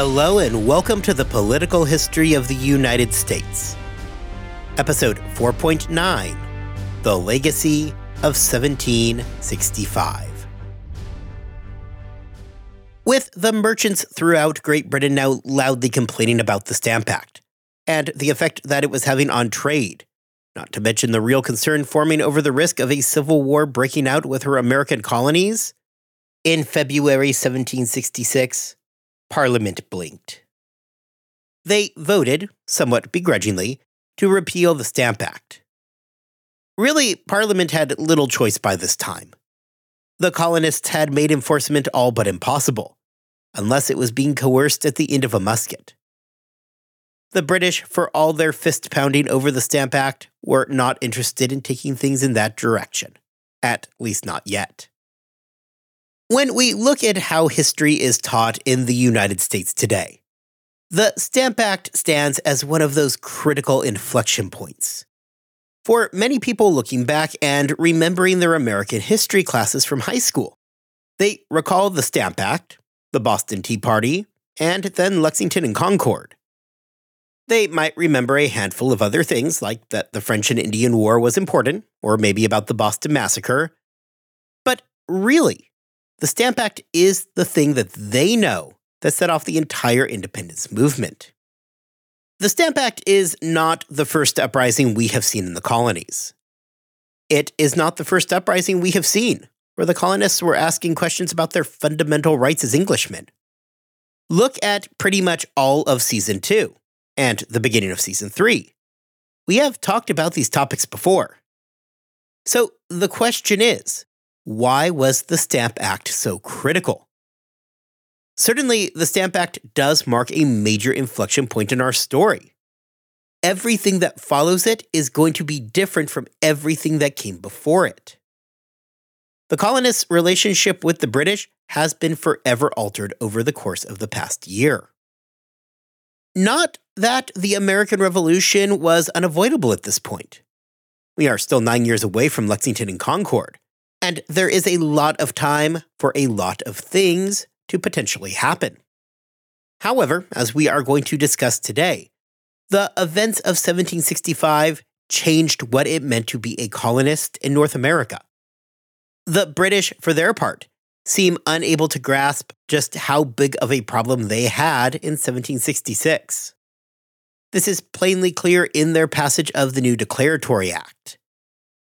Hello, and welcome to the Political History of the United States. Episode 4.9 The Legacy of 1765. With the merchants throughout Great Britain now loudly complaining about the Stamp Act and the effect that it was having on trade, not to mention the real concern forming over the risk of a civil war breaking out with her American colonies, in February 1766, Parliament blinked. They voted, somewhat begrudgingly, to repeal the Stamp Act. Really, Parliament had little choice by this time. The colonists had made enforcement all but impossible, unless it was being coerced at the end of a musket. The British, for all their fist pounding over the Stamp Act, were not interested in taking things in that direction, at least not yet. When we look at how history is taught in the United States today, the Stamp Act stands as one of those critical inflection points. For many people looking back and remembering their American history classes from high school, they recall the Stamp Act, the Boston Tea Party, and then Lexington and Concord. They might remember a handful of other things, like that the French and Indian War was important, or maybe about the Boston Massacre. But really, the Stamp Act is the thing that they know that set off the entire independence movement. The Stamp Act is not the first uprising we have seen in the colonies. It is not the first uprising we have seen where the colonists were asking questions about their fundamental rights as Englishmen. Look at pretty much all of Season 2 and the beginning of Season 3. We have talked about these topics before. So the question is why was the Stamp Act so critical? Certainly, the Stamp Act does mark a major inflection point in our story. Everything that follows it is going to be different from everything that came before it. The colonists' relationship with the British has been forever altered over the course of the past year. Not that the American Revolution was unavoidable at this point. We are still nine years away from Lexington and Concord, and there is a lot of time for a lot of things to potentially happen. However, as we are going to discuss today, the events of 1765 changed what it meant to be a colonist in North America. The British, for their part, seem unable to grasp just how big of a problem they had in 1766. This is plainly clear in their passage of the new Declaratory Act,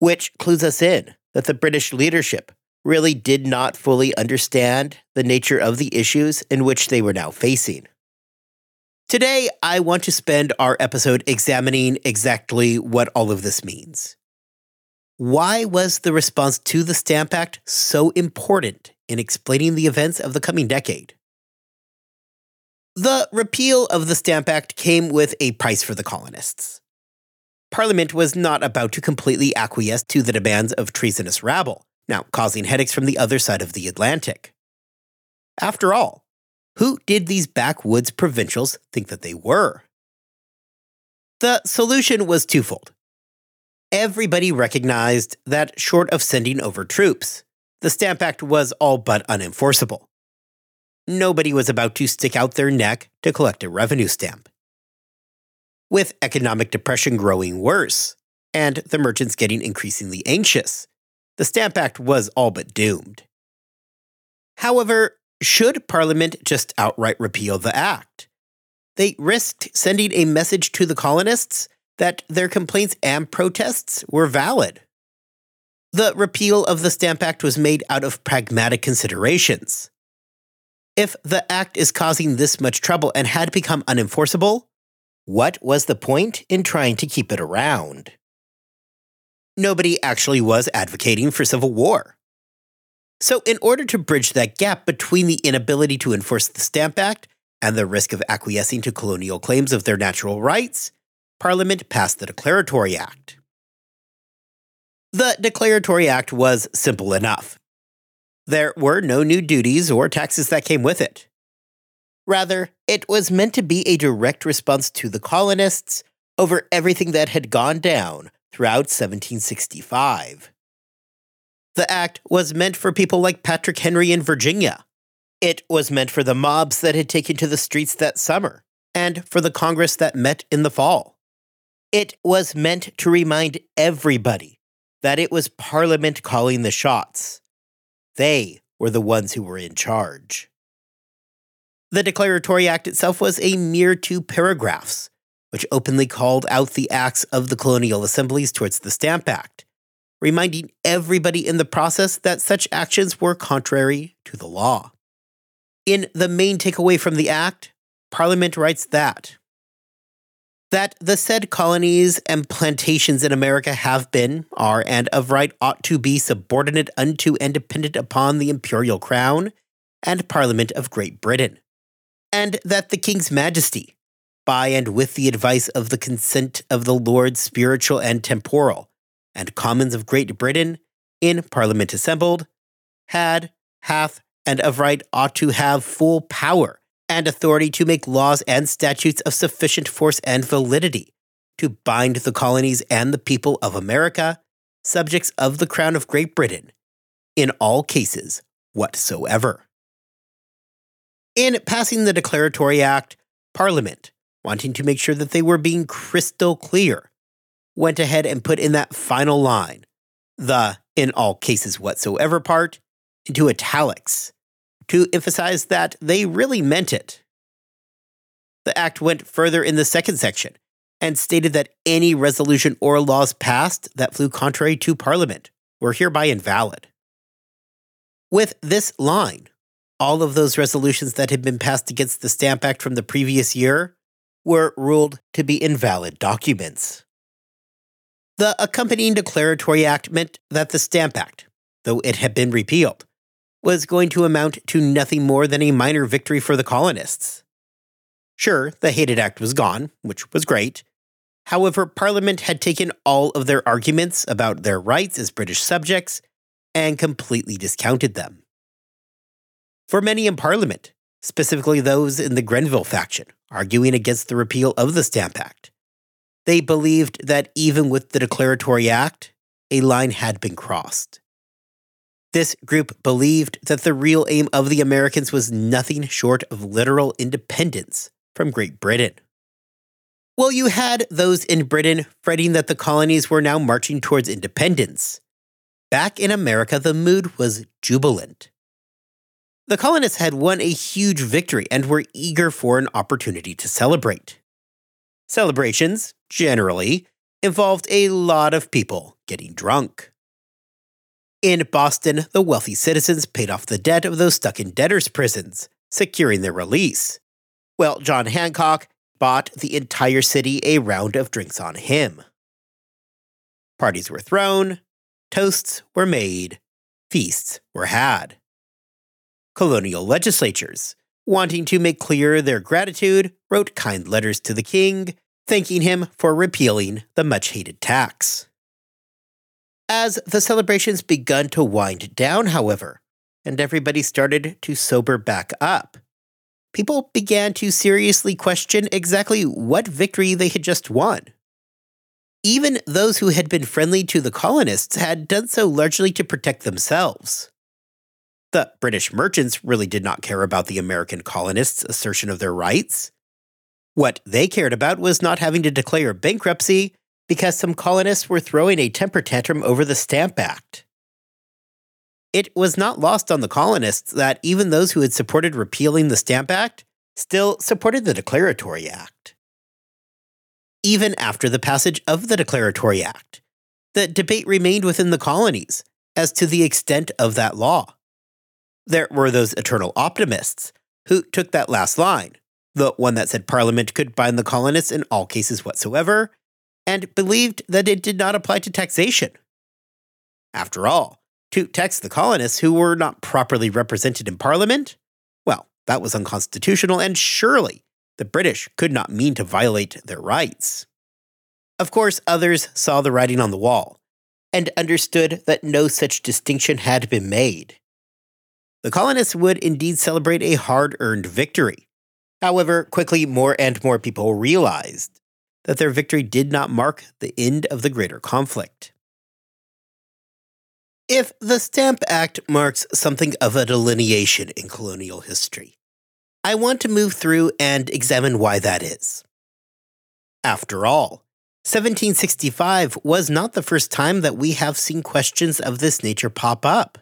which clues us in that the British leadership really did not fully understand the nature of the issues in which they were now facing. Today, I want to spend our episode examining exactly what all of this means. Why was the response to the Stamp Act so important in explaining the events of the coming decade? The repeal of the Stamp Act came with a price for the colonists. Parliament was not about to completely acquiesce to the demands of treasonous rabble, now causing headaches from the other side of the Atlantic. After all, who did these backwoods provincials think that they were? The solution was twofold. Everybody recognized that, short of sending over troops, the Stamp Act was all but unenforceable. Nobody was about to stick out their neck to collect a revenue stamp with economic depression growing worse and the merchants getting increasingly anxious. The Stamp Act was all but doomed. However, should Parliament just outright repeal the Act? They risked sending a message to the colonists that their complaints and protests were valid. The repeal of the Stamp Act was made out of pragmatic considerations. If the Act is causing this much trouble and had become unenforceable, what was the point in trying to keep it around? Nobody actually was advocating for civil war. So, in order to bridge that gap between the inability to enforce the Stamp Act and the risk of acquiescing to colonial claims of their natural rights, Parliament passed the Declaratory Act. The Declaratory Act was simple enough. There were no new duties or taxes that came with it. Rather, it was meant to be a direct response to the colonists over everything that had gone down throughout 1765. The act was meant for people like Patrick Henry in Virginia, It was meant for the mobs that had taken to the streets that summer, and for the Congress that met in the fall. It was meant to remind everybody that it was Parliament calling the shots. They were the ones who were in charge. The Declaratory Act itself was a mere two paragraphs, which openly called out the acts of the colonial assemblies towards the Stamp Act, reminding everybody in the process that such actions were contrary to the law. In the main takeaway from the Act, Parliament writes that that the said colonies and plantations in America have been, are, and of right ought to be subordinate unto and dependent upon the imperial crown and Parliament of Great Britain, and that the King's Majesty, by and with the advice of the consent of the Lords spiritual and temporal, and Commons of Great Britain, in Parliament assembled, had, hath, and of right ought to have full power and authority to make laws and statutes of sufficient force and validity to bind the colonies and the people of America, subjects of the Crown of Great Britain, in all cases whatsoever. In passing the Declaratory Act, Parliament wanting to make sure that they were being crystal clear, went ahead and put in that final line, the in all cases whatsoever part, into italics to emphasize that they really meant it. The act went further in the second section and stated that any resolution or laws passed that flew contrary to Parliament were hereby invalid. With this line, all of those resolutions that had been passed against the Stamp Act from the previous year were ruled to be invalid documents. The accompanying Declaratory Act meant that the Stamp Act, though it had been repealed, was going to amount to nothing more than a minor victory for the colonists. Sure, the Hated Act was gone, which was great. However, Parliament had taken all of their arguments about their rights as British subjects and completely discounted them. For many in Parliament, specifically those in the Grenville faction, arguing against the repeal of the Stamp Act. They believed that even with the Declaratory Act, a line had been crossed. This group believed that the real aim of the Americans was nothing short of literal independence from Great Britain. Well, you had those in Britain fretting that the colonies were now marching towards independence. Back in America, the mood was jubilant. The colonists had won a huge victory and were eager for an opportunity to celebrate. Celebrations, generally, involved a lot of people getting drunk. In Boston, the wealthy citizens paid off the debt of those stuck in debtors' prisons, securing their release. Well, John Hancock bought the entire city a round of drinks on him. Parties were thrown, toasts were made, feasts were had colonial legislatures, wanting to make clear their gratitude, wrote kind letters to the king, thanking him for repealing the much hated tax. As the celebrations begun to wind down, however, and everybody started to sober back up, people began to seriously question exactly what victory they had just won. Even those who had been friendly to the colonists had done so largely to protect themselves. The British merchants really did not care about the American colonists' assertion of their rights. What they cared about was not having to declare bankruptcy because some colonists were throwing a temper tantrum over the Stamp Act. It was not lost on the colonists that even those who had supported repealing the Stamp Act still supported the Declaratory Act. Even after the passage of the Declaratory Act, the debate remained within the colonies as to the extent of that law. There were those eternal optimists who took that last line, the one that said Parliament could bind the colonists in all cases whatsoever, and believed that it did not apply to taxation. After all, to tax the colonists who were not properly represented in Parliament? Well, that was unconstitutional, and surely the British could not mean to violate their rights. Of course, others saw the writing on the wall and understood that no such distinction had been made the colonists would indeed celebrate a hard earned victory. However, quickly more and more people realized that their victory did not mark the end of the greater conflict. If the Stamp Act marks something of a delineation in colonial history, I want to move through and examine why that is. After all, 1765 was not the first time that we have seen questions of this nature pop up.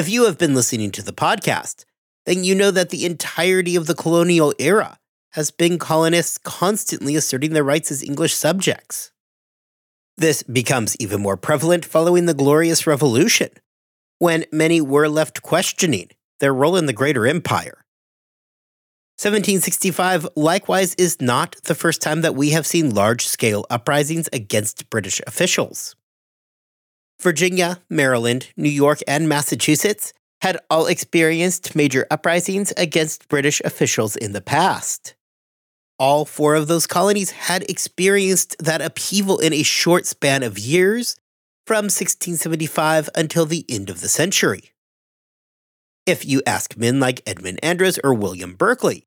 If you have been listening to the podcast, then you know that the entirety of the colonial era has been colonists constantly asserting their rights as English subjects. This becomes even more prevalent following the Glorious Revolution, when many were left questioning their role in the greater empire. 1765 likewise is not the first time that we have seen large scale uprisings against British officials. Virginia, Maryland, New York, and Massachusetts had all experienced major uprisings against British officials in the past. All four of those colonies had experienced that upheaval in a short span of years from 1675 until the end of the century. If you ask men like Edmund Andros or William Berkeley,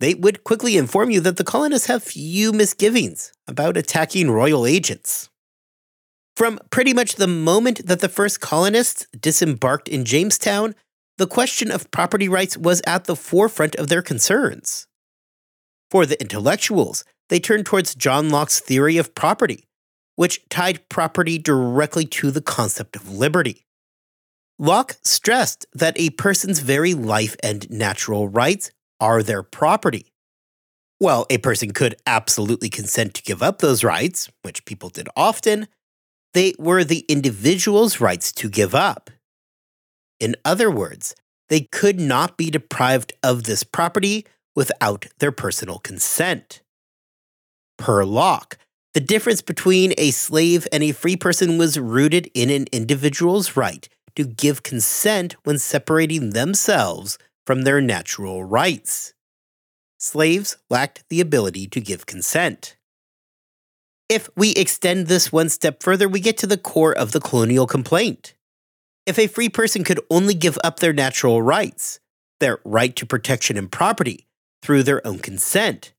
they would quickly inform you that the colonists have few misgivings about attacking royal agents. From pretty much the moment that the first colonists disembarked in Jamestown, the question of property rights was at the forefront of their concerns. For the intellectuals, they turned towards John Locke's theory of property, which tied property directly to the concept of liberty. Locke stressed that a person's very life and natural rights are their property. While a person could absolutely consent to give up those rights, which people did often, they were the individual's rights to give up. In other words, they could not be deprived of this property without their personal consent. Per Locke, the difference between a slave and a free person was rooted in an individual's right to give consent when separating themselves from their natural rights. Slaves lacked the ability to give consent. If we extend this one step further, we get to the core of the colonial complaint. If a free person could only give up their natural rights, their right to protection and property, through their own consent,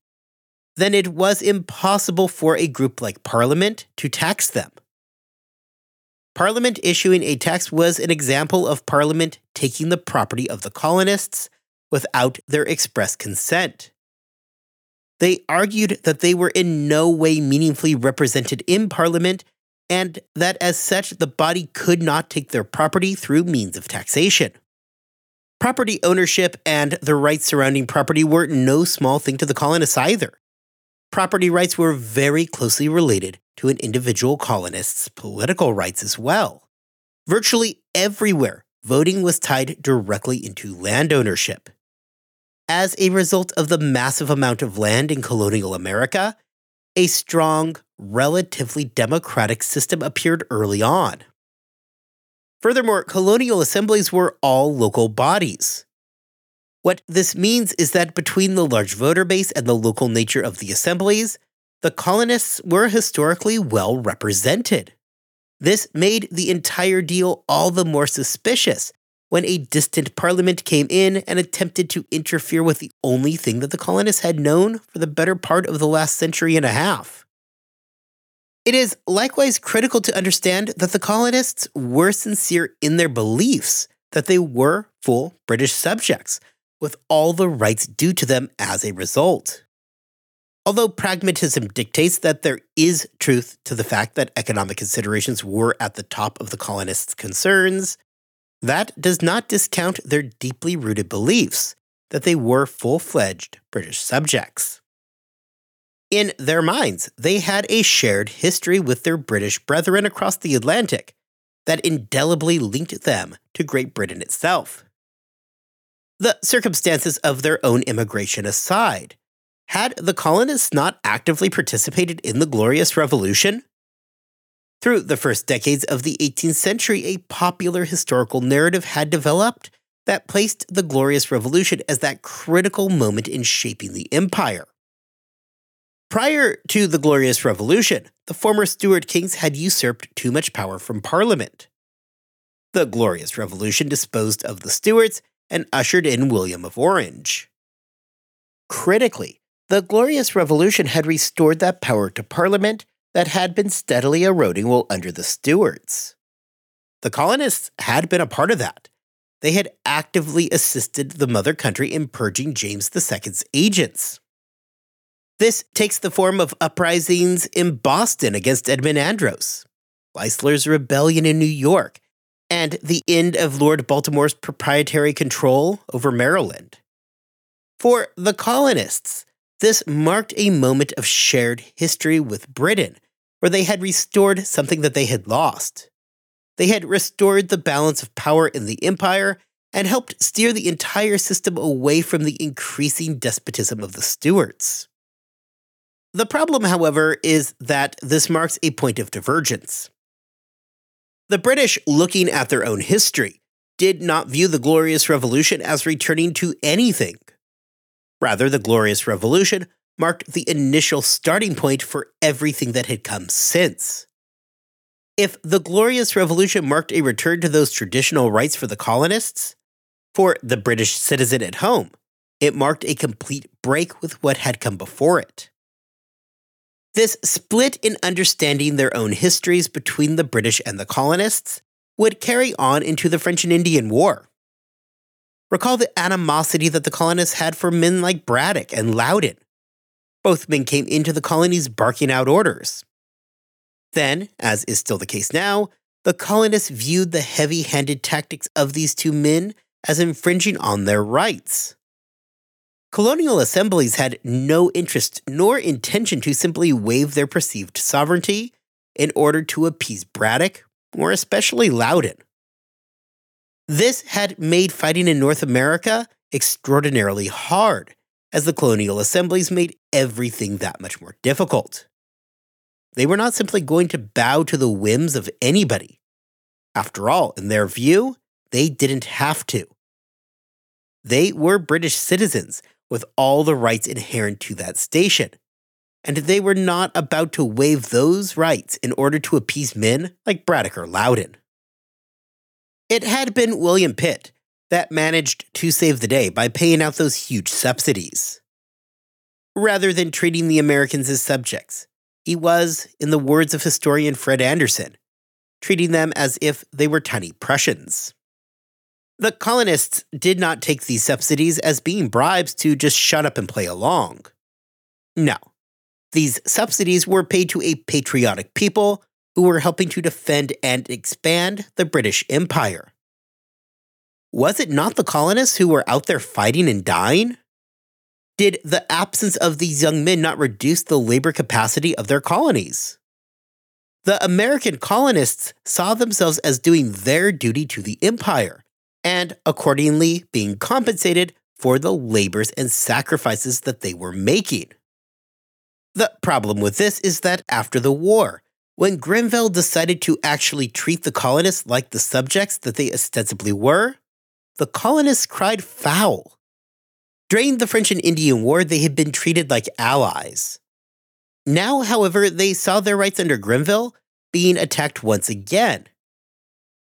then it was impossible for a group like Parliament to tax them. Parliament issuing a tax was an example of Parliament taking the property of the colonists without their express consent. They argued that they were in no way meaningfully represented in Parliament and that as such the body could not take their property through means of taxation. Property ownership and the rights surrounding property were no small thing to the colonists either. Property rights were very closely related to an individual colonist's political rights as well. Virtually everywhere, voting was tied directly into land ownership. As a result of the massive amount of land in colonial America, a strong, relatively democratic system appeared early on. Furthermore, colonial assemblies were all local bodies. What this means is that between the large voter base and the local nature of the assemblies, the colonists were historically well represented. This made the entire deal all the more suspicious when a distant parliament came in and attempted to interfere with the only thing that the colonists had known for the better part of the last century and a half. It is likewise critical to understand that the colonists were sincere in their beliefs that they were full British subjects, with all the rights due to them as a result. Although pragmatism dictates that there is truth to the fact that economic considerations were at the top of the colonists' concerns, that does not discount their deeply rooted beliefs that they were full fledged British subjects. In their minds, they had a shared history with their British brethren across the Atlantic that indelibly linked them to Great Britain itself. The circumstances of their own immigration aside, had the colonists not actively participated in the Glorious Revolution? Through the first decades of the 18th century, a popular historical narrative had developed that placed the Glorious Revolution as that critical moment in shaping the empire. Prior to the Glorious Revolution, the former Stuart kings had usurped too much power from Parliament. The Glorious Revolution disposed of the Stuarts and ushered in William of Orange. Critically, the Glorious Revolution had restored that power to Parliament that had been steadily eroding while under the Stuarts. the colonists had been a part of that. They had actively assisted the mother country in purging James II's agents. This takes the form of uprisings in Boston against Edmund Andros, Leisler's rebellion in New York, and the end of Lord Baltimore's proprietary control over Maryland. For the colonists, this marked a moment of shared history with Britain, where they had restored something that they had lost. They had restored the balance of power in the empire and helped steer the entire system away from the increasing despotism of the Stuarts. The problem, however, is that this marks a point of divergence. The British, looking at their own history, did not view the Glorious Revolution as returning to anything. Rather, the Glorious Revolution marked the initial starting point for everything that had come since. If the Glorious Revolution marked a return to those traditional rights for the colonists, for the British citizen at home, it marked a complete break with what had come before it. This split in understanding their own histories between the British and the colonists would carry on into the French and Indian War. Recall the animosity that the colonists had for men like Braddock and Loudoun. Both men came into the colonies barking out orders. Then, as is still the case now, the colonists viewed the heavy handed tactics of these two men as infringing on their rights. Colonial assemblies had no interest nor intention to simply waive their perceived sovereignty in order to appease Braddock or especially Loudoun. This had made fighting in North America extraordinarily hard, as the colonial assemblies made everything that much more difficult. They were not simply going to bow to the whims of anybody. After all, in their view, they didn't have to. They were British citizens with all the rights inherent to that station. And they were not about to waive those rights in order to appease men like Braddock or Loudoun. It had been William Pitt that managed to save the day by paying out those huge subsidies. Rather than treating the Americans as subjects, he was, in the words of historian Fred Anderson, treating them as if they were tiny Prussians. The colonists did not take these subsidies as being bribes to just shut up and play along. No. These subsidies were paid to a patriotic people who were helping to defend and expand the British Empire. Was it not the colonists who were out there fighting and dying? Did the absence of these young men not reduce the labor capacity of their colonies? The American colonists saw themselves as doing their duty to the empire and accordingly being compensated for the labors and sacrifices that they were making. The problem with this is that after the war, when Grenville decided to actually treat the colonists like the subjects that they ostensibly were, the colonists cried foul. During the French and Indian War, they had been treated like allies. Now, however, they saw their rights under Grenville being attacked once again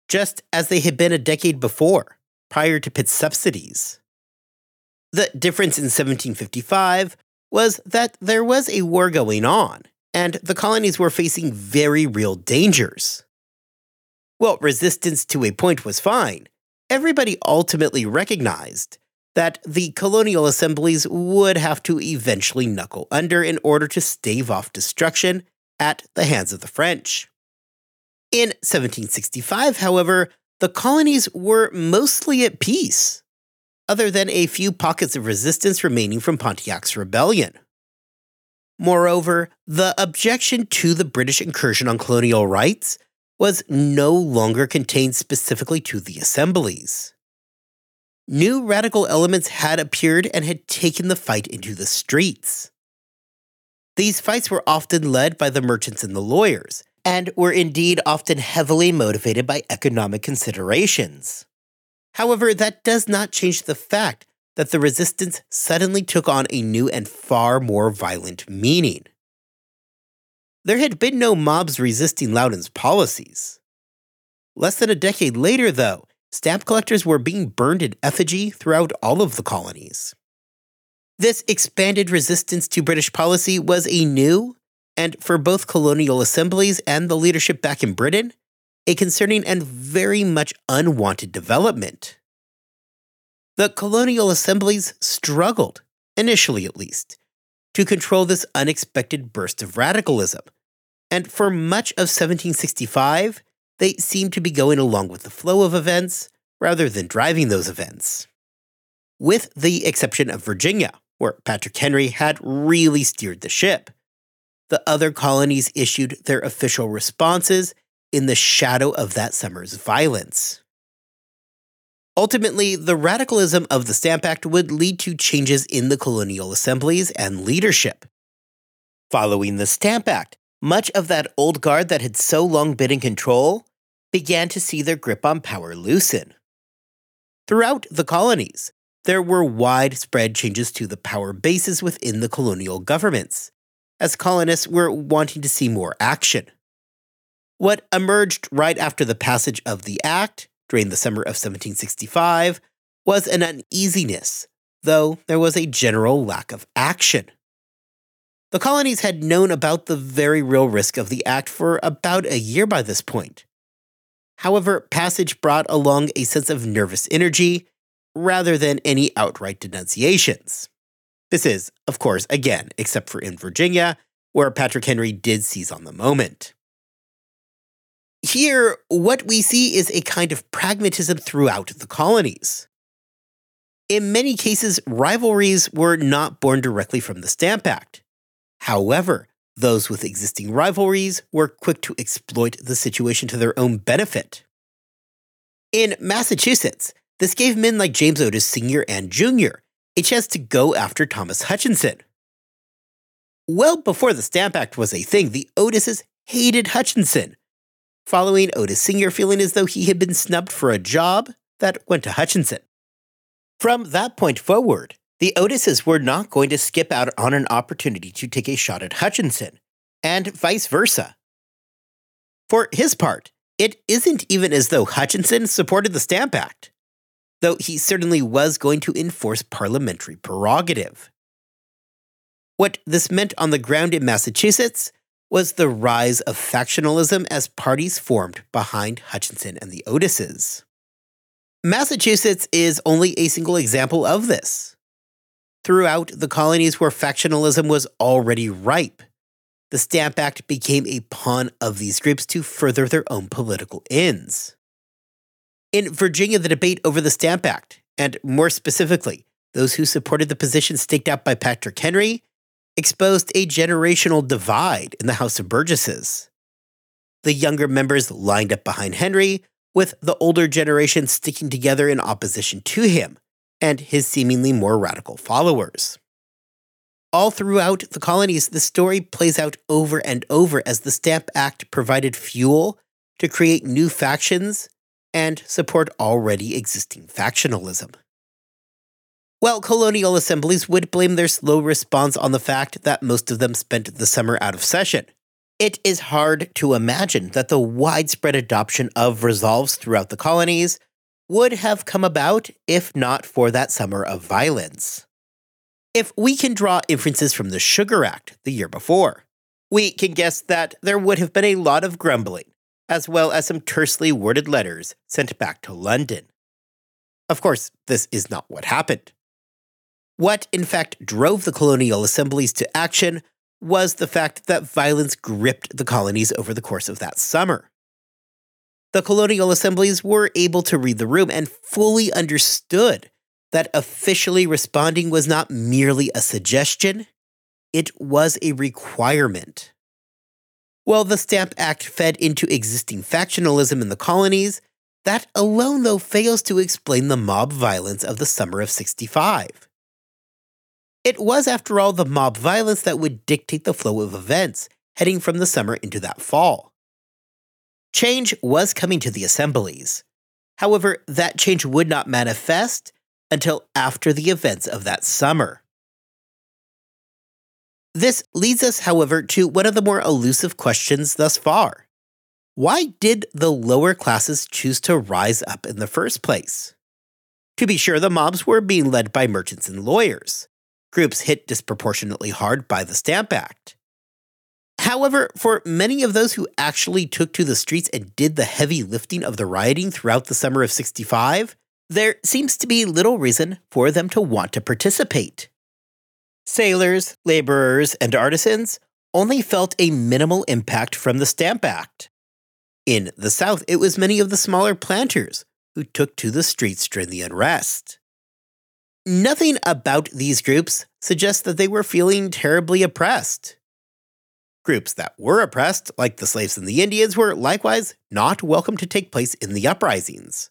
just as they had been a decade before, prior to Pitt's subsidies. The difference in 1755 was that there was a war going on, and the colonies were facing very real dangers. Well, resistance to a point was fine. Everybody ultimately recognized that the colonial assemblies would have to eventually knuckle under in order to stave off destruction at the hands of the French. In 1765, however, the colonies were mostly at peace, other than a few pockets of resistance remaining from Pontiac's rebellion. Moreover, the objection to the British incursion on colonial rights was no longer contained specifically to the assemblies. New radical elements had appeared and had taken the fight into the streets. These fights were often led by the merchants and the lawyers, and were indeed often heavily motivated by economic considerations. However, that does not change the fact that the resistance suddenly took on a new and far more violent meaning. There had been no mobs resisting Loudoun's policies. Less than a decade later, though, stamp collectors were being burned in effigy throughout all of the colonies. This expanded resistance to British policy was a new and for both colonial assemblies and the leadership back in Britain, a concerning and very much unwanted development. The colonial assemblies struggled, initially at least, to control this unexpected burst of radicalism, and for much of 1765, they seemed to be going along with the flow of events rather than driving those events. With the exception of Virginia, where Patrick Henry had really steered the ship. The other colonies issued their official responses in the shadow of that summer's violence. Ultimately, the radicalism of the Stamp Act would lead to changes in the colonial assemblies and leadership. Following the Stamp Act, much of that old guard that had so long been in control began to see their grip on power loosen. Throughout the colonies, there were widespread changes to the power bases within the colonial governments, as colonists were wanting to see more action. What emerged right after the passage of the Act during the summer of 1765 was an uneasiness, though there was a general lack of action. The colonies had known about the very real risk of the Act for about a year by this point. However, passage brought along a sense of nervous energy rather than any outright denunciations. This is, of course, again, except for in Virginia, where Patrick Henry did seize on the moment. Here, what we see is a kind of pragmatism throughout the colonies. In many cases, rivalries were not born directly from the Stamp Act. However, those with existing rivalries were quick to exploit the situation to their own benefit. In Massachusetts, this gave men like James Otis Sr. and Jr. a chance to go after Thomas Hutchinson. Well before the Stamp Act was a thing, the Otises hated Hutchinson, following Otis Sr. feeling as though he had been snubbed for a job that went to Hutchinson. From that point forward, the Otises were not going to skip out on an opportunity to take a shot at Hutchinson, and vice versa. For his part, it isn't even as though Hutchinson supported the Stamp Act though he certainly was going to enforce parliamentary prerogative. What this meant on the ground in Massachusetts was the rise of factionalism as parties formed behind Hutchinson and the Otises. Massachusetts is only a single example of this. Throughout the colonies where factionalism was already ripe, the Stamp Act became a pawn of these groups to further their own political ends. In Virginia, the debate over the Stamp Act, and more specifically, those who supported the position staked out by Patrick Henry, exposed a generational divide in the House of Burgesses. The younger members lined up behind Henry, with the older generation sticking together in opposition to him and his seemingly more radical followers. All throughout the colonies, the story plays out over and over as the Stamp Act provided fuel to create new factions and support already existing factionalism. While colonial assemblies would blame their slow response on the fact that most of them spent the summer out of session, it is hard to imagine that the widespread adoption of resolves throughout the colonies would have come about if not for that summer of violence. If we can draw inferences from the Sugar Act the year before, we can guess that there would have been a lot of grumbling as well as some tersely worded letters sent back to London. Of course, this is not what happened. What, in fact, drove the colonial assemblies to action was the fact that violence gripped the colonies over the course of that summer. The colonial assemblies were able to read the room and fully understood that officially responding was not merely a suggestion, it was a requirement. While the Stamp Act fed into existing factionalism in the colonies, that alone, though, fails to explain the mob violence of the summer of 65. It was, after all, the mob violence that would dictate the flow of events heading from the summer into that fall. Change was coming to the assemblies. However, that change would not manifest until after the events of that summer. This leads us, however, to one of the more elusive questions thus far. Why did the lower classes choose to rise up in the first place? To be sure, the mobs were being led by merchants and lawyers, groups hit disproportionately hard by the Stamp Act. However, for many of those who actually took to the streets and did the heavy lifting of the rioting throughout the summer of 65, there seems to be little reason for them to want to participate. Sailors, laborers, and artisans only felt a minimal impact from the Stamp Act. In the South, it was many of the smaller planters who took to the streets during the unrest. Nothing about these groups suggests that they were feeling terribly oppressed. Groups that were oppressed, like the slaves and the Indians, were likewise not welcome to take place in the uprisings.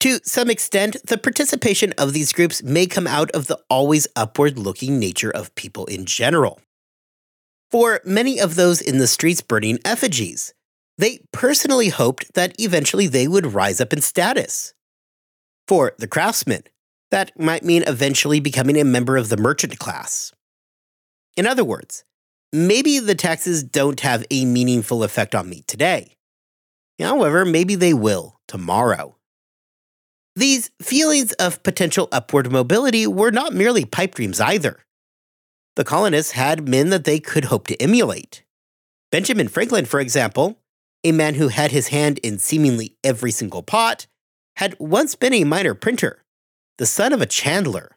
To some extent, the participation of these groups may come out of the always upward looking nature of people in general. For many of those in the streets burning effigies, they personally hoped that eventually they would rise up in status. For the craftsmen, that might mean eventually becoming a member of the merchant class. In other words, maybe the taxes don't have a meaningful effect on me today. However, maybe they will tomorrow. These feelings of potential upward mobility were not merely pipe dreams either. The colonists had men that they could hope to emulate. Benjamin Franklin, for example, a man who had his hand in seemingly every single pot, had once been a minor printer, the son of a chandler.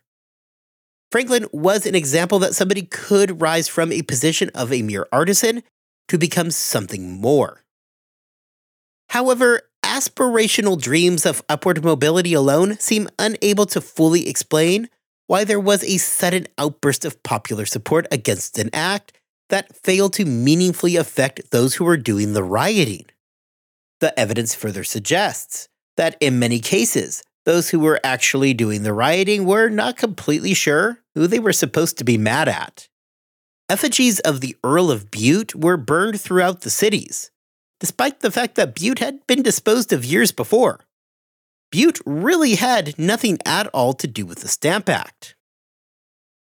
Franklin was an example that somebody could rise from a position of a mere artisan to become something more. However, aspirational dreams of upward mobility alone seem unable to fully explain why there was a sudden outburst of popular support against an act that failed to meaningfully affect those who were doing the rioting. The evidence further suggests that in many cases, those who were actually doing the rioting were not completely sure who they were supposed to be mad at. Effigies of the Earl of Bute were burned throughout the cities, despite the fact that Bute had been disposed of years before. Bute really had nothing at all to do with the Stamp Act.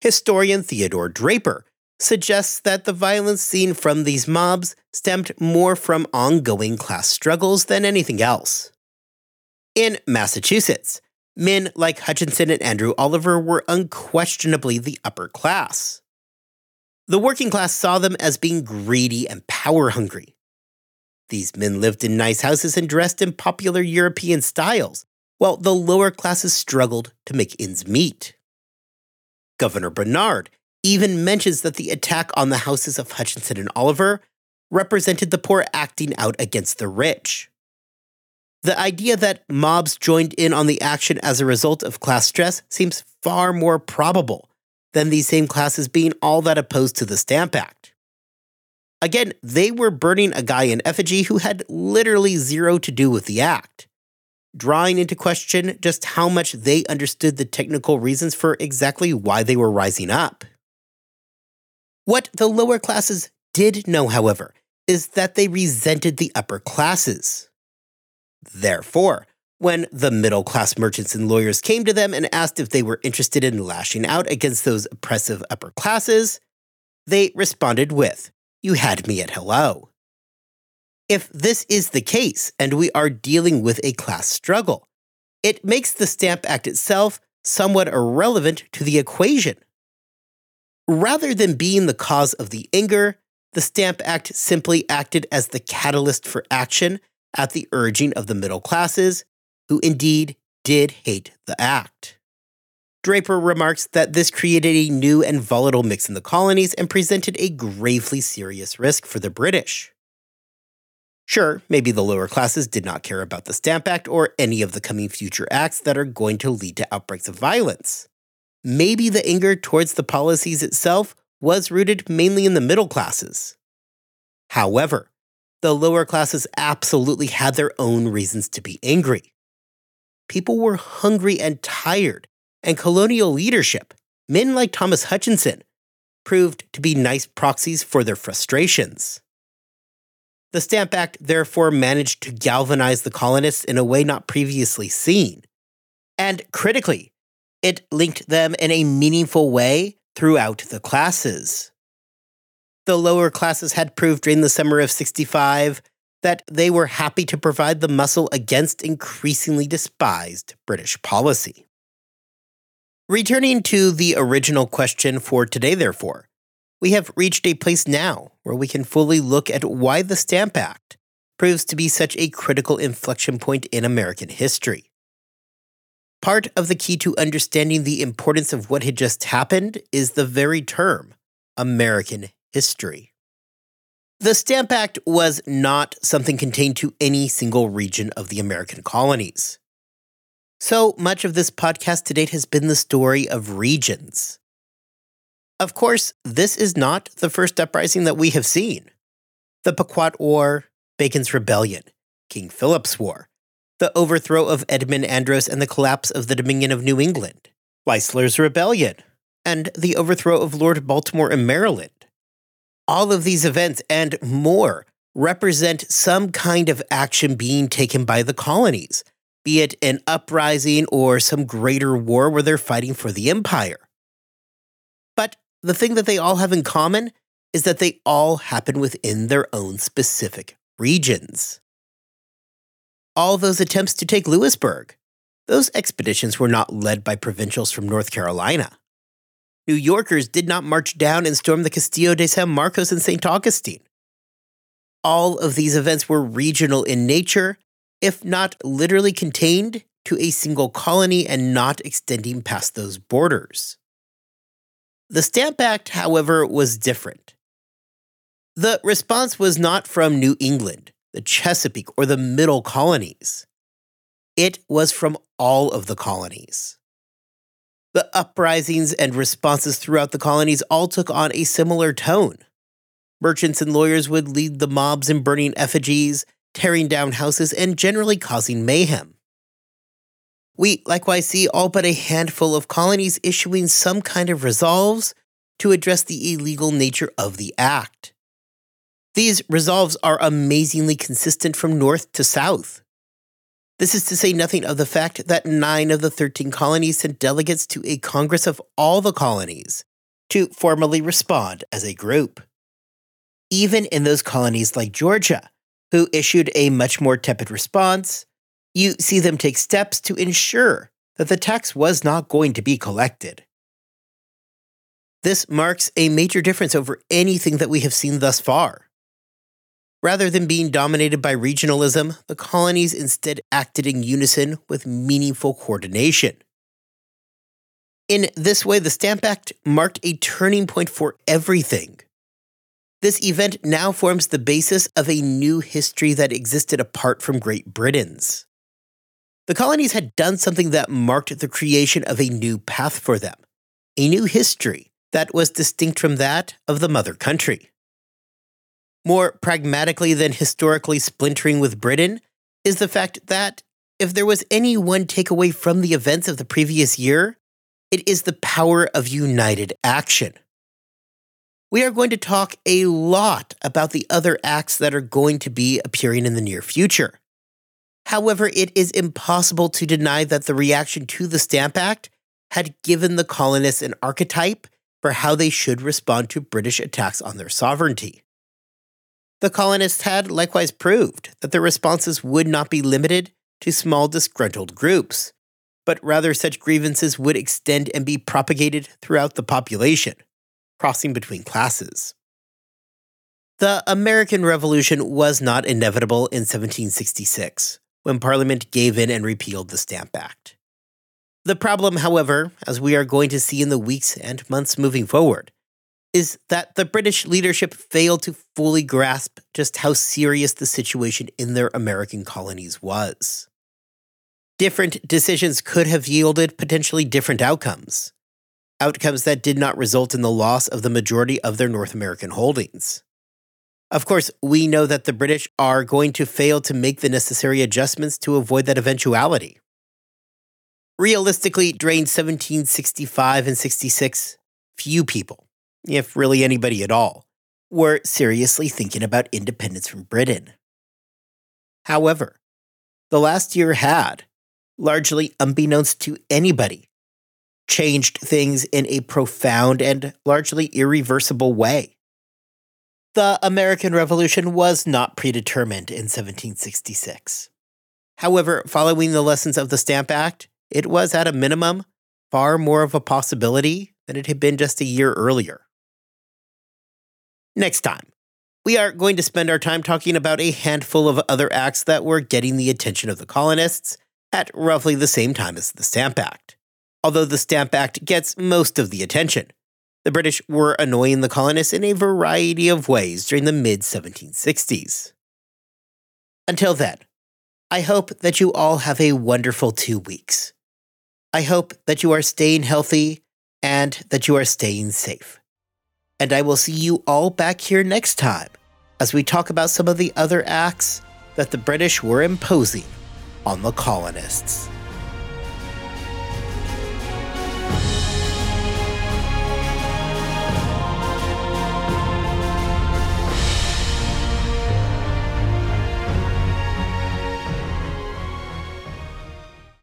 Historian Theodore Draper suggests that the violence seen from these mobs stemmed more from ongoing class struggles than anything else. In Massachusetts, men like Hutchinson and Andrew Oliver were unquestionably the upper class. The working class saw them as being greedy and power hungry. These men lived in nice houses and dressed in popular European styles, while the lower classes struggled to make ends meet. Governor Bernard even mentions that the attack on the houses of Hutchinson and Oliver represented the poor acting out against the rich. The idea that mobs joined in on the action as a result of class stress seems far more probable than these same classes being all that opposed to the Stamp Act. Again, they were burning a guy in effigy who had literally zero to do with the act, drawing into question just how much they understood the technical reasons for exactly why they were rising up. What the lower classes did know, however, is that they resented the upper classes. Therefore, when the middle class merchants and lawyers came to them and asked if they were interested in lashing out against those oppressive upper classes, they responded with, You had me at hello. If this is the case and we are dealing with a class struggle, it makes the Stamp Act itself somewhat irrelevant to the equation. Rather than being the cause of the anger, the Stamp Act simply acted as the catalyst for action at the urging of the middle classes, who indeed did hate the act. Draper remarks that this created a new and volatile mix in the colonies and presented a gravely serious risk for the British. Sure, maybe the lower classes did not care about the Stamp Act or any of the coming future acts that are going to lead to outbreaks of violence maybe the anger towards the policies itself was rooted mainly in the middle classes. However, the lower classes absolutely had their own reasons to be angry. People were hungry and tired, and colonial leadership, men like Thomas Hutchinson, proved to be nice proxies for their frustrations. The Stamp Act therefore managed to galvanize the colonists in a way not previously seen. And critically, it linked them in a meaningful way throughout the classes. The lower classes had proved during the summer of 65 that they were happy to provide the muscle against increasingly despised British policy. Returning to the original question for today, therefore, we have reached a place now where we can fully look at why the Stamp Act proves to be such a critical inflection point in American history. Part of the key to understanding the importance of what had just happened is the very term, American history. The Stamp Act was not something contained to any single region of the American colonies. So much of this podcast to date has been the story of regions. Of course, this is not the first uprising that we have seen. The Pequot War, Bacon's Rebellion, King Philip's War, the overthrow of Edmund Andros and the collapse of the Dominion of New England, Leisler's Rebellion, and the overthrow of Lord Baltimore in Maryland. All of these events and more represent some kind of action being taken by the colonies, be it an uprising or some greater war where they're fighting for the empire. But the thing that they all have in common is that they all happen within their own specific regions all those attempts to take Louisburg. Those expeditions were not led by provincials from North Carolina. New Yorkers did not march down and storm the Castillo de San Marcos in St. Augustine. All of these events were regional in nature, if not literally contained to a single colony and not extending past those borders. The Stamp Act, however, was different. The response was not from New England, the Chesapeake, or the Middle colonies. It was from all of the colonies. The uprisings and responses throughout the colonies all took on a similar tone. Merchants and lawyers would lead the mobs in burning effigies, tearing down houses, and generally causing mayhem. We likewise see all but a handful of colonies issuing some kind of resolves to address the illegal nature of the act. These resolves are amazingly consistent from north to south. This is to say nothing of the fact that nine of the 13 colonies sent delegates to a Congress of all the colonies to formally respond as a group. Even in those colonies like Georgia, who issued a much more tepid response, you see them take steps to ensure that the tax was not going to be collected. This marks a major difference over anything that we have seen thus far. Rather than being dominated by regionalism, the colonies instead acted in unison with meaningful coordination. In this way, the Stamp Act marked a turning point for everything. This event now forms the basis of a new history that existed apart from Great Britain's. The colonies had done something that marked the creation of a new path for them, a new history that was distinct from that of the mother country more pragmatically than historically splintering with Britain, is the fact that if there was any one takeaway from the events of the previous year, it is the power of united action. We are going to talk a lot about the other acts that are going to be appearing in the near future. However, it is impossible to deny that the reaction to the Stamp Act had given the colonists an archetype for how they should respond to British attacks on their sovereignty. The colonists had likewise proved that their responses would not be limited to small disgruntled groups, but rather such grievances would extend and be propagated throughout the population, crossing between classes. The American Revolution was not inevitable in 1766, when Parliament gave in and repealed the Stamp Act. The problem, however, as we are going to see in the weeks and months moving forward, is that the British leadership failed to fully grasp just how serious the situation in their American colonies was. Different decisions could have yielded potentially different outcomes, outcomes that did not result in the loss of the majority of their North American holdings. Of course, we know that the British are going to fail to make the necessary adjustments to avoid that eventuality. Realistically, during 1765 and 66, few people, if really anybody at all, were seriously thinking about independence from Britain. However, the last year had, largely unbeknownst to anybody, changed things in a profound and largely irreversible way. The American Revolution was not predetermined in 1766. However, following the lessons of the Stamp Act, it was at a minimum far more of a possibility than it had been just a year earlier. Next time, we are going to spend our time talking about a handful of other acts that were getting the attention of the colonists at roughly the same time as the Stamp Act. Although the Stamp Act gets most of the attention, the British were annoying the colonists in a variety of ways during the mid 1760s. Until then, I hope that you all have a wonderful two weeks. I hope that you are staying healthy and that you are staying safe. And I will see you all back here next time as we talk about some of the other acts that the British were imposing on the colonists.